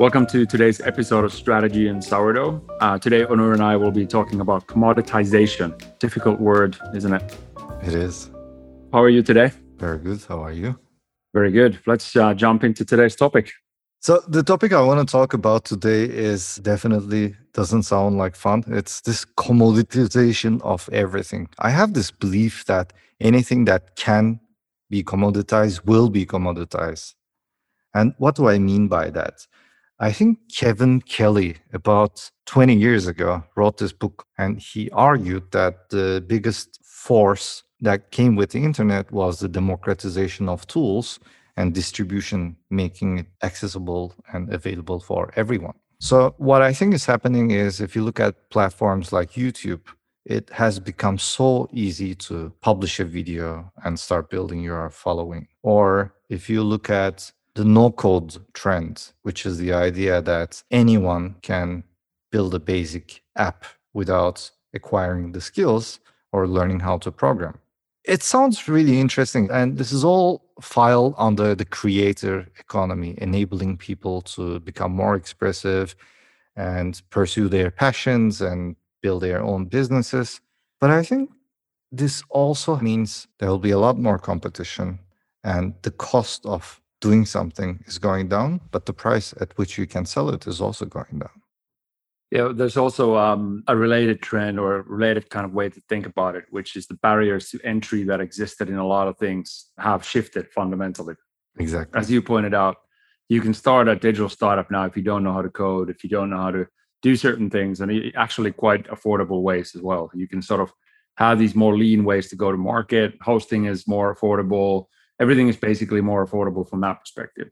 Welcome to today's episode of Strategy in Sourdough. Uh, today, Onur and I will be talking about commoditization. Difficult word, isn't it? It is. How are you today? Very good. How are you? Very good. Let's uh, jump into today's topic. So, the topic I want to talk about today is definitely doesn't sound like fun. It's this commoditization of everything. I have this belief that anything that can be commoditized will be commoditized. And what do I mean by that? I think Kevin Kelly, about 20 years ago, wrote this book and he argued that the biggest force that came with the internet was the democratization of tools and distribution, making it accessible and available for everyone. So, what I think is happening is if you look at platforms like YouTube, it has become so easy to publish a video and start building your following. Or if you look at the no code trend, which is the idea that anyone can build a basic app without acquiring the skills or learning how to program. It sounds really interesting. And this is all filed under the creator economy, enabling people to become more expressive and pursue their passions and build their own businesses. But I think this also means there will be a lot more competition and the cost of doing something is going down, but the price at which you can sell it is also going down. Yeah, there's also um, a related trend or a related kind of way to think about it, which is the barriers to entry that existed in a lot of things have shifted fundamentally. Exactly. As you pointed out, you can start a digital startup now if you don't know how to code, if you don't know how to do certain things, and actually quite affordable ways as well. You can sort of have these more lean ways to go to market. Hosting is more affordable everything is basically more affordable from that perspective.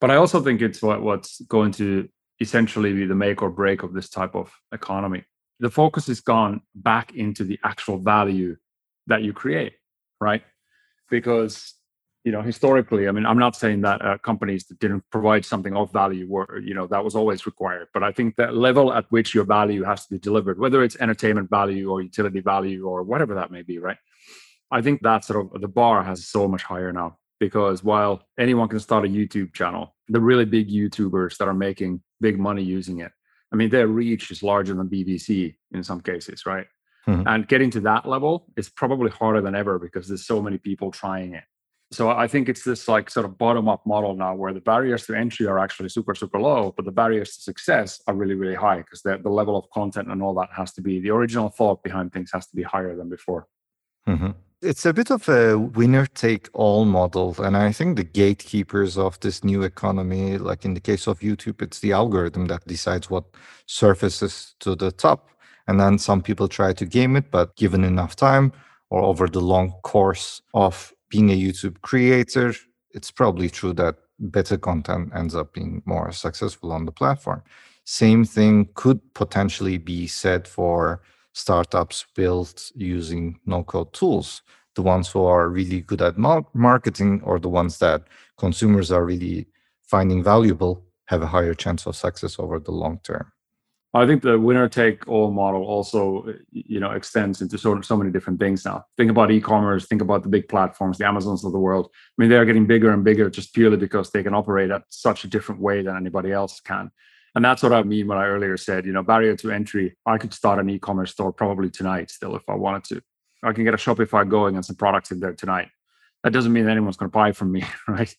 But I also think it's what, what's going to essentially be the make or break of this type of economy. The focus has gone back into the actual value that you create, right? Because you know historically, I mean, I'm not saying that uh, companies that didn't provide something of value were, you know, that was always required. But I think that level at which your value has to be delivered, whether it's entertainment value or utility value or whatever that may be, right? I think that sort of the bar has so much higher now because while anyone can start a YouTube channel, the really big YouTubers that are making big money using it, I mean, their reach is larger than BBC in some cases, right? Mm-hmm. And getting to that level is probably harder than ever because there's so many people trying it. So I think it's this like sort of bottom up model now where the barriers to entry are actually super, super low, but the barriers to success are really, really high because the, the level of content and all that has to be the original thought behind things has to be higher than before. Mm-hmm. It's a bit of a winner take all model. And I think the gatekeepers of this new economy, like in the case of YouTube, it's the algorithm that decides what surfaces to the top. And then some people try to game it, but given enough time or over the long course of being a YouTube creator, it's probably true that better content ends up being more successful on the platform. Same thing could potentially be said for startups built using no code tools, the ones who are really good at marketing or the ones that consumers are really finding valuable have a higher chance of success over the long term. I think the winner take all model also, you know, extends into so, so many different things now. Think about e-commerce, think about the big platforms, the Amazons of the world. I mean, they are getting bigger and bigger just purely because they can operate at such a different way than anybody else can. And that's what I mean when I earlier said, you know, barrier to entry. I could start an e-commerce store probably tonight still if I wanted to. I can get a Shopify going and some products in there tonight. That doesn't mean anyone's going to buy from me, right?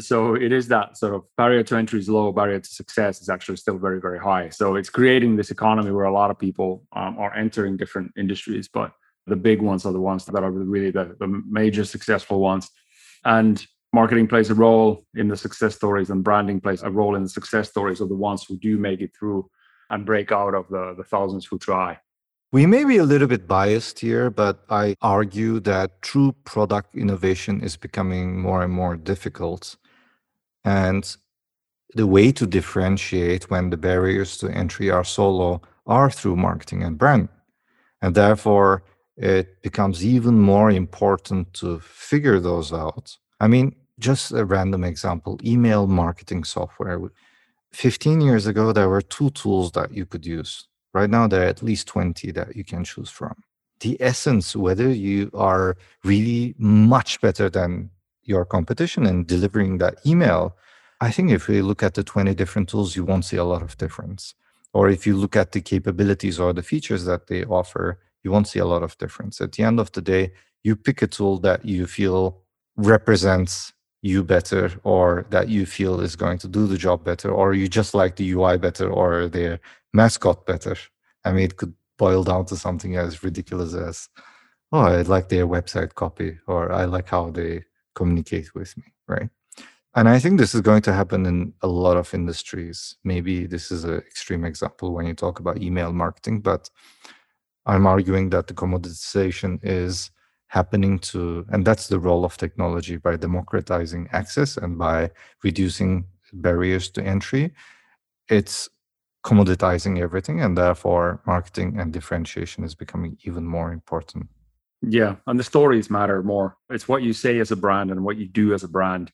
So it is that sort of barrier to entry is low, barrier to success is actually still very, very high. So it's creating this economy where a lot of people um, are entering different industries, but the big ones are the ones that are really the, the major successful ones. And marketing plays a role in the success stories and branding plays a role in the success stories of the ones who do make it through and break out of the, the thousands who try. We may be a little bit biased here, but I argue that true product innovation is becoming more and more difficult. And the way to differentiate when the barriers to entry are so low are through marketing and brand. And therefore, it becomes even more important to figure those out. I mean, just a random example email marketing software 15 years ago there were two tools that you could use right now there are at least 20 that you can choose from the essence whether you are really much better than your competition in delivering that email I think if we look at the 20 different tools, you won't see a lot of difference. Or if you look at the capabilities or the features that they offer, you won't see a lot of difference. At the end of the day, you pick a tool that you feel represents you better or that you feel is going to do the job better or you just like the UI better or their mascot better. I mean, it could boil down to something as ridiculous as, oh, I like their website copy or I like how they communicate with me, right? And I think this is going to happen in a lot of industries. Maybe this is an extreme example when you talk about email marketing, but I'm arguing that the commoditization is happening to, and that's the role of technology by democratizing access and by reducing barriers to entry. It's commoditizing everything, and therefore marketing and differentiation is becoming even more important. Yeah, and the stories matter more. It's what you say as a brand and what you do as a brand.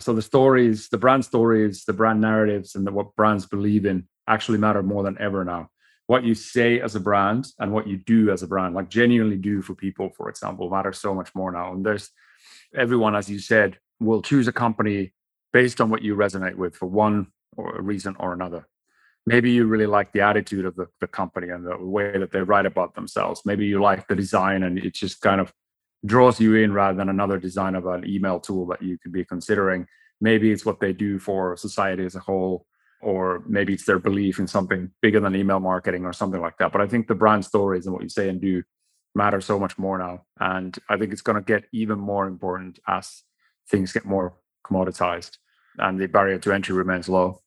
So the stories, the brand stories, the brand narratives, and the, what brands believe in actually matter more than ever now. What you say as a brand and what you do as a brand, like genuinely do for people, for example, matters so much more now. And there's everyone, as you said, will choose a company based on what you resonate with for one or a reason or another. Maybe you really like the attitude of the, the company and the way that they write about themselves. Maybe you like the design and it just kind of draws you in rather than another design of an email tool that you could be considering. Maybe it's what they do for society as a whole, or maybe it's their belief in something bigger than email marketing or something like that. But I think the brand stories and what you say and do matter so much more now. And I think it's going to get even more important as things get more commoditized and the barrier to entry remains low.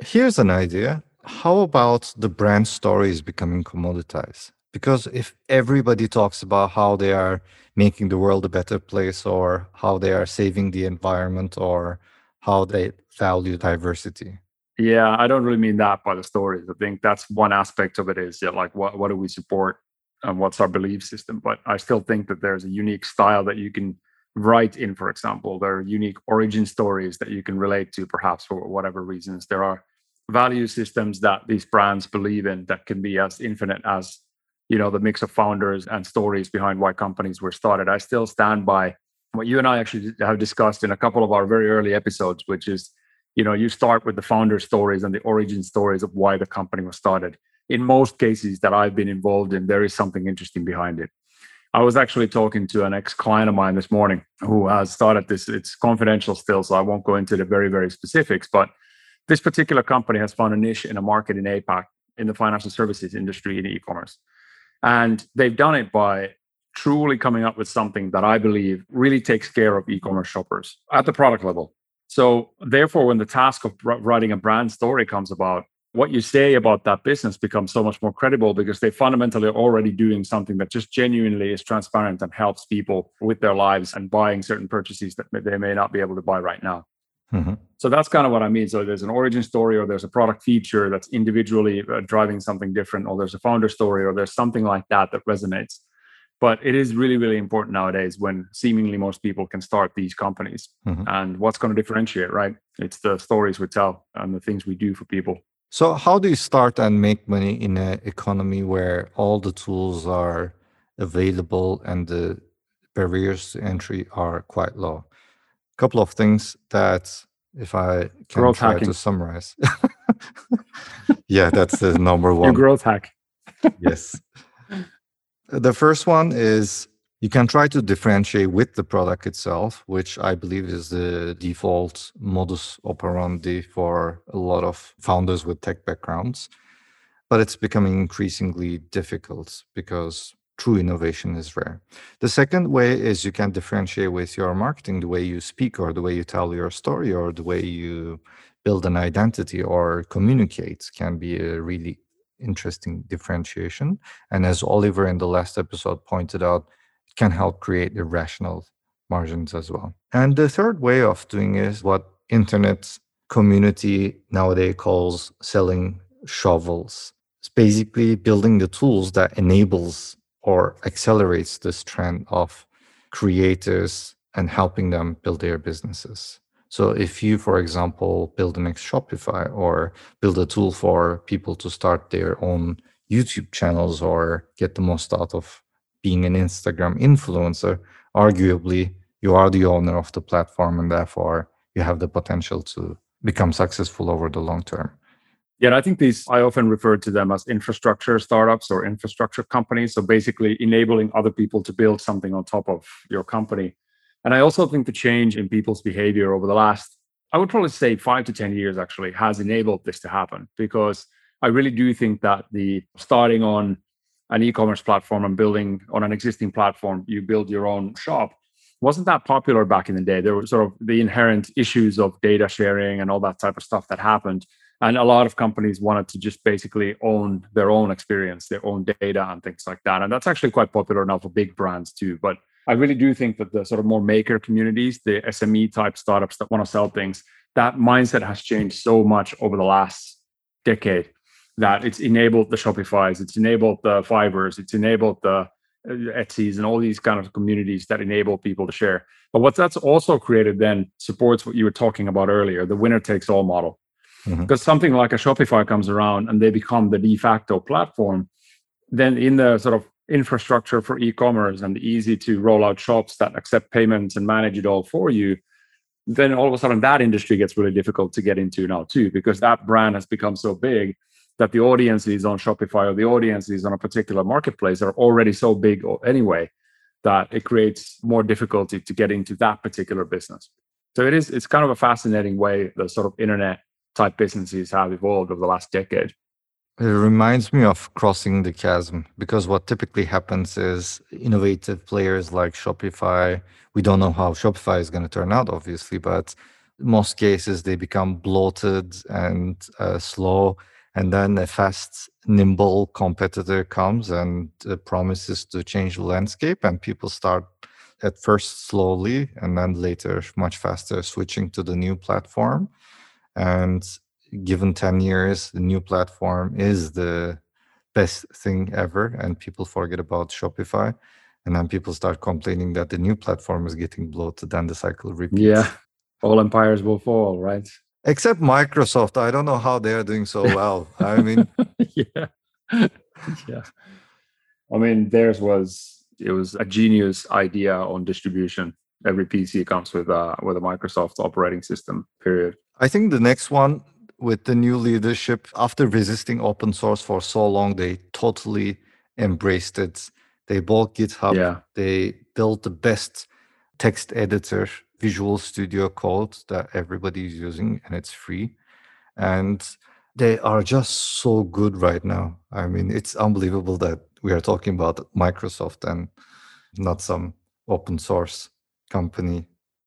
Here's an idea. How about the brand stories becoming commoditized? Because if everybody talks about how they are making the world a better place or how they are saving the environment or how they value diversity. Yeah, I don't really mean that by the stories. I think that's one aspect of it is yeah, like what what do we support and what's our belief system. But I still think that there's a unique style that you can write in, for example. There are unique origin stories that you can relate to, perhaps for whatever reasons. There are value systems that these brands believe in that can be as infinite as you know the mix of founders and stories behind why companies were started i still stand by what you and i actually have discussed in a couple of our very early episodes which is you know you start with the founder stories and the origin stories of why the company was started. In most cases that i've been involved in there is something interesting behind it. I was actually talking to an ex-client of mine this morning who has started this. It's confidential still so i won't go into the very very specifics but this particular company has found a niche in a market in apac in the financial services industry in e-commerce. And they've done it by truly coming up with something that I believe really takes care of e commerce shoppers at the product level. So, therefore, when the task of writing a brand story comes about, what you say about that business becomes so much more credible because they fundamentally are already doing something that just genuinely is transparent and helps people with their lives and buying certain purchases that they may not be able to buy right now. Mm-hmm. So that's kind of what I mean. So there's an origin story, or there's a product feature that's individually uh, driving something different, or there's a founder story, or there's something like that that resonates. But it is really, really important nowadays when seemingly most people can start these companies. Mm-hmm. And what's going to differentiate, right? It's the stories we tell and the things we do for people. So, how do you start and make money in an economy where all the tools are available and the barriers to entry are quite low? a couple of things that if I can growth try hacking. to summarize. yeah, that's the number one. Your growth hack. yes. The first one is you can try to differentiate with the product itself, which I believe is the default modus operandi for a lot of founders with tech backgrounds. But it's becoming increasingly difficult because true innovation is rare. The second way is you can differentiate with your marketing, the way you speak or the way you tell your story or the way you build an identity or communicate can be a really interesting differentiation. And as Oliver in the last episode pointed out, it can help create irrational margins as well. And the third way of doing is what internet community nowadays calls selling shovels. It's basically building the tools that enables or accelerates this trend of creators and helping them build their businesses. So if you, for example, build an next Shopify or build a tool for people to start their own YouTube channels or get the most out of being an Instagram influencer, arguably you are the owner of the platform and therefore you have the potential to become successful over the long term. Yeah, I think these, I often refer to them as infrastructure startups or infrastructure companies. So basically enabling other people to build something on top of your company. And I also think the change in people's behavior over the last, I would probably say five to 10 years actually, has enabled this to happen because I really do think that the starting on an e-commerce platform and building on an existing platform, you build your own shop wasn't that popular back in the day. There were sort of the inherent issues of data sharing and all that type of stuff that happened. And a lot of companies wanted to just basically own their own experience, their own data and things like that. And that's actually quite popular now for big brands too. But I really do think that the sort of more maker communities, the SME type startups that want to sell things, that mindset has changed so much over the last decade that it's enabled the Shopify's, it's enabled the Fiverrs, it's enabled the uh, Etsy's and all these kind of communities that enable people to share. But what that's also created then supports what you were talking about earlier, the winner takes all model. Mm-hmm. Because something like a Shopify comes around and they become the de facto platform, then in the sort of infrastructure for e-commerce and easy to roll out shops that accept payments and manage it all for you, then all of a sudden that industry gets really difficult to get into now too, because that brand has become so big that the audiences on Shopify or the audiences on a particular marketplace are already so big anyway that it creates more difficulty to get into that particular business. So it is it's kind of a fascinating way the sort of internet type businesses have evolved over the last decade. It reminds me of crossing the chasm because what typically happens is innovative players like Shopify, we don't know how Shopify is going to turn out, obviously, but most cases they become bloated and uh, slow and then a fast nimble competitor comes and uh, promises to change the landscape and people start at first slowly and then later much faster switching to the new platform. And given 10 years the new platform is the best thing ever and people forget about shopify and then people start complaining that the new platform is getting bloated and the cycle repeats yeah all empires will fall right Except Microsoft. I don't know how they're doing so well. I mean, yeah. yeah. I mean, theirs was it was a genius idea on distribution. Every PC comes with a with a Microsoft operating system. Period. I think the next one with the new leadership, after resisting open source for so long, they totally embraced it. They bought GitHub. Yeah. They built the best text editor Visual Studio Code that everybody is using and it's free. And they are just so good right now. I mean, it's unbelievable that we are talking about Microsoft and not some open source company.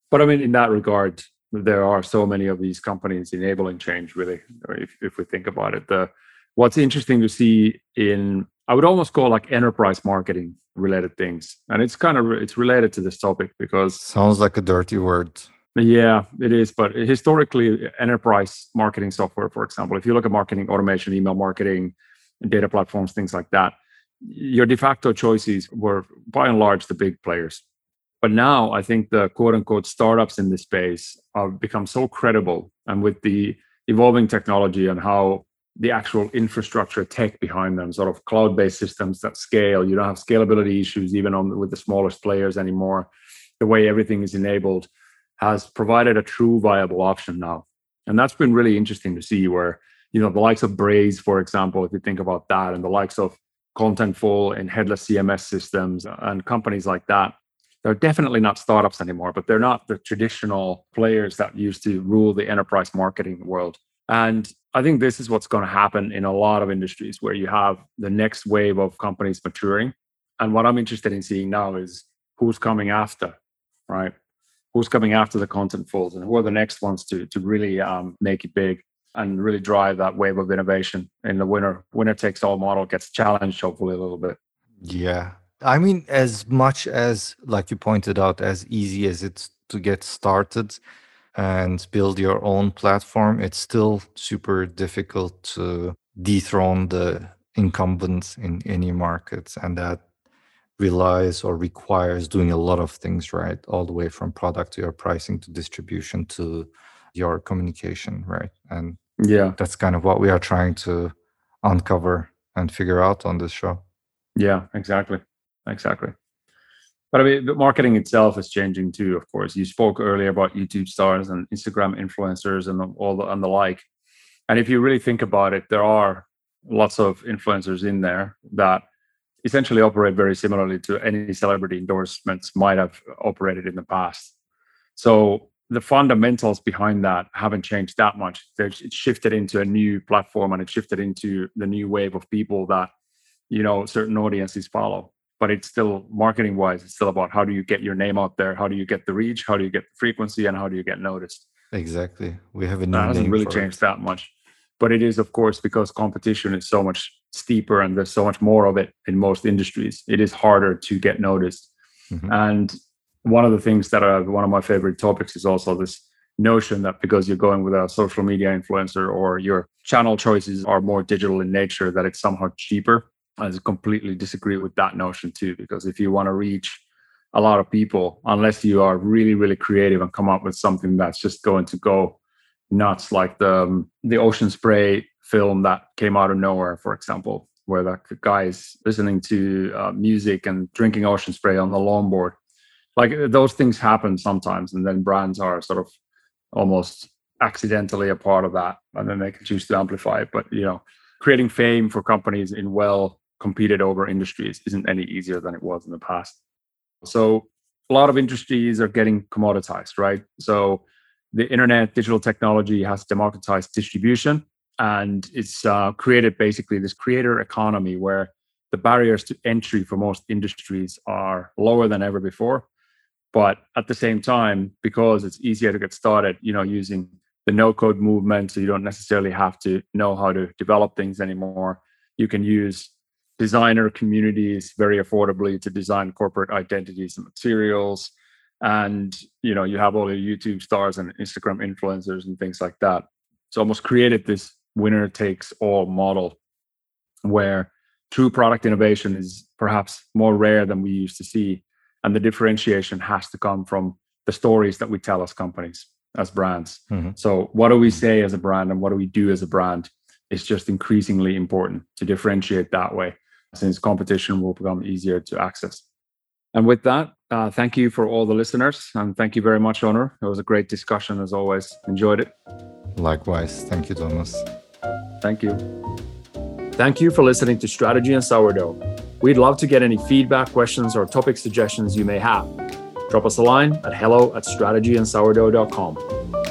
But I mean, in that regard, there are so many of these companies enabling change, really, if, if we think about it. The, what's interesting to see in, I would almost call like enterprise marketing related things. And it's kind of it's related to this topic because sounds like a dirty word. Yeah it is. But historically enterprise marketing software for example if you look at marketing automation email marketing data platforms things like that your de facto choices were by and large the big players but now i think the quote unquote startups in this space have become so credible and with the evolving technology and how the actual infrastructure tech behind them, sort of cloud-based systems that scale. You don't have scalability issues even on with the smallest players anymore. The way everything is enabled has provided a true viable option now, and that's been really interesting to see. Where you know the likes of Braze, for example, if you think about that, and the likes of Contentful and headless CMS systems and companies like that. They're definitely not startups anymore, but they're not the traditional players that used to rule the enterprise marketing world. And I think this is what's going to happen in a lot of industries where you have the next wave of companies maturing. And what I'm interested in seeing now is who's coming after, right? Who's coming after the Contentfuls and who are the next ones to, to really um, make it big and really drive that wave of innovation in the winner winner takes all model gets challenged hopefully a little bit. Yeah. I mean, as much as, like you pointed out, as easy as it's to get started, and build your own platform, it's still super difficult to dethrone the incumbents in any markets. And that relies or requires doing a lot of things right, all the way from product to your pricing to distribution to your communication, right? And yeah, that's kind of what we are trying to uncover and figure out on this show. Yeah, exactly. Exactly. But I mean, the marketing itself is changing too. Of course, you spoke earlier about YouTube stars and Instagram influencers and all the and the like. And if you really think about it, there are lots of influencers in there that essentially operate very similarly to any celebrity endorsements might have operated in the past. So the fundamentals behind that haven't changed that much. It's shifted into a new platform and it shifted into the new wave of people that you know certain audiences follow. But it's still marketing wise, it's still about how do you get your name out there, how do you get the reach, how do you get the frequency, and how do you get noticed. Exactly. We have a new that hasn't really changed it. that much. But it is, of course, because competition is so much steeper and there's so much more of it in most industries. It is harder to get noticed. Mm-hmm. And one of the things that are one of my favorite topics is also this notion that because you're going with a social media influencer or your channel choices are more digital in nature, that it's somehow cheaper. I completely disagree with that notion too, because if you want to reach a lot of people, unless you are really, really creative and come up with something that's just going to go nuts, like the um, the ocean spray film that came out of nowhere, for example, where the guy is listening to uh, music and drinking ocean spray on the longboard. Like those things happen sometimes and then brands are sort of almost accidentally a part of that and then they can choose to amplify it. But you know creating fame for companies in well competed over industries isn't any easier than it was in the past so a lot of industries are getting commoditized right so the internet digital technology has democratized distribution and it's uh, created basically this creator economy where the barriers to entry for most industries are lower than ever before but at the same time, because it's easier to get started, you know, using the no code movement, so you don't necessarily have to know how to develop things anymore. You can use designer communities very affordably to design corporate identities and materials. And you know, you have all the YouTube stars and Instagram influencers and things like that. It's almost created this winner takes all model where true product innovation is perhaps more rare than we used to see and the differentiation has to come from the stories that we tell as companies as brands mm-hmm. so what do we say as a brand and what do we do as a brand is just increasingly important to differentiate that way since competition will become easier to access. And with that uh, thank you for all the listeners and thank you very much Onur. it was a great discussion as always. Enjoyed it. Likewise. Thank you thomas. Thank you. Thank you for listening to strategy and sourdough. We'd love to get any feedback, questions, or topic suggestions you may have. Drop us a line at hello at strategyandsourdough.com.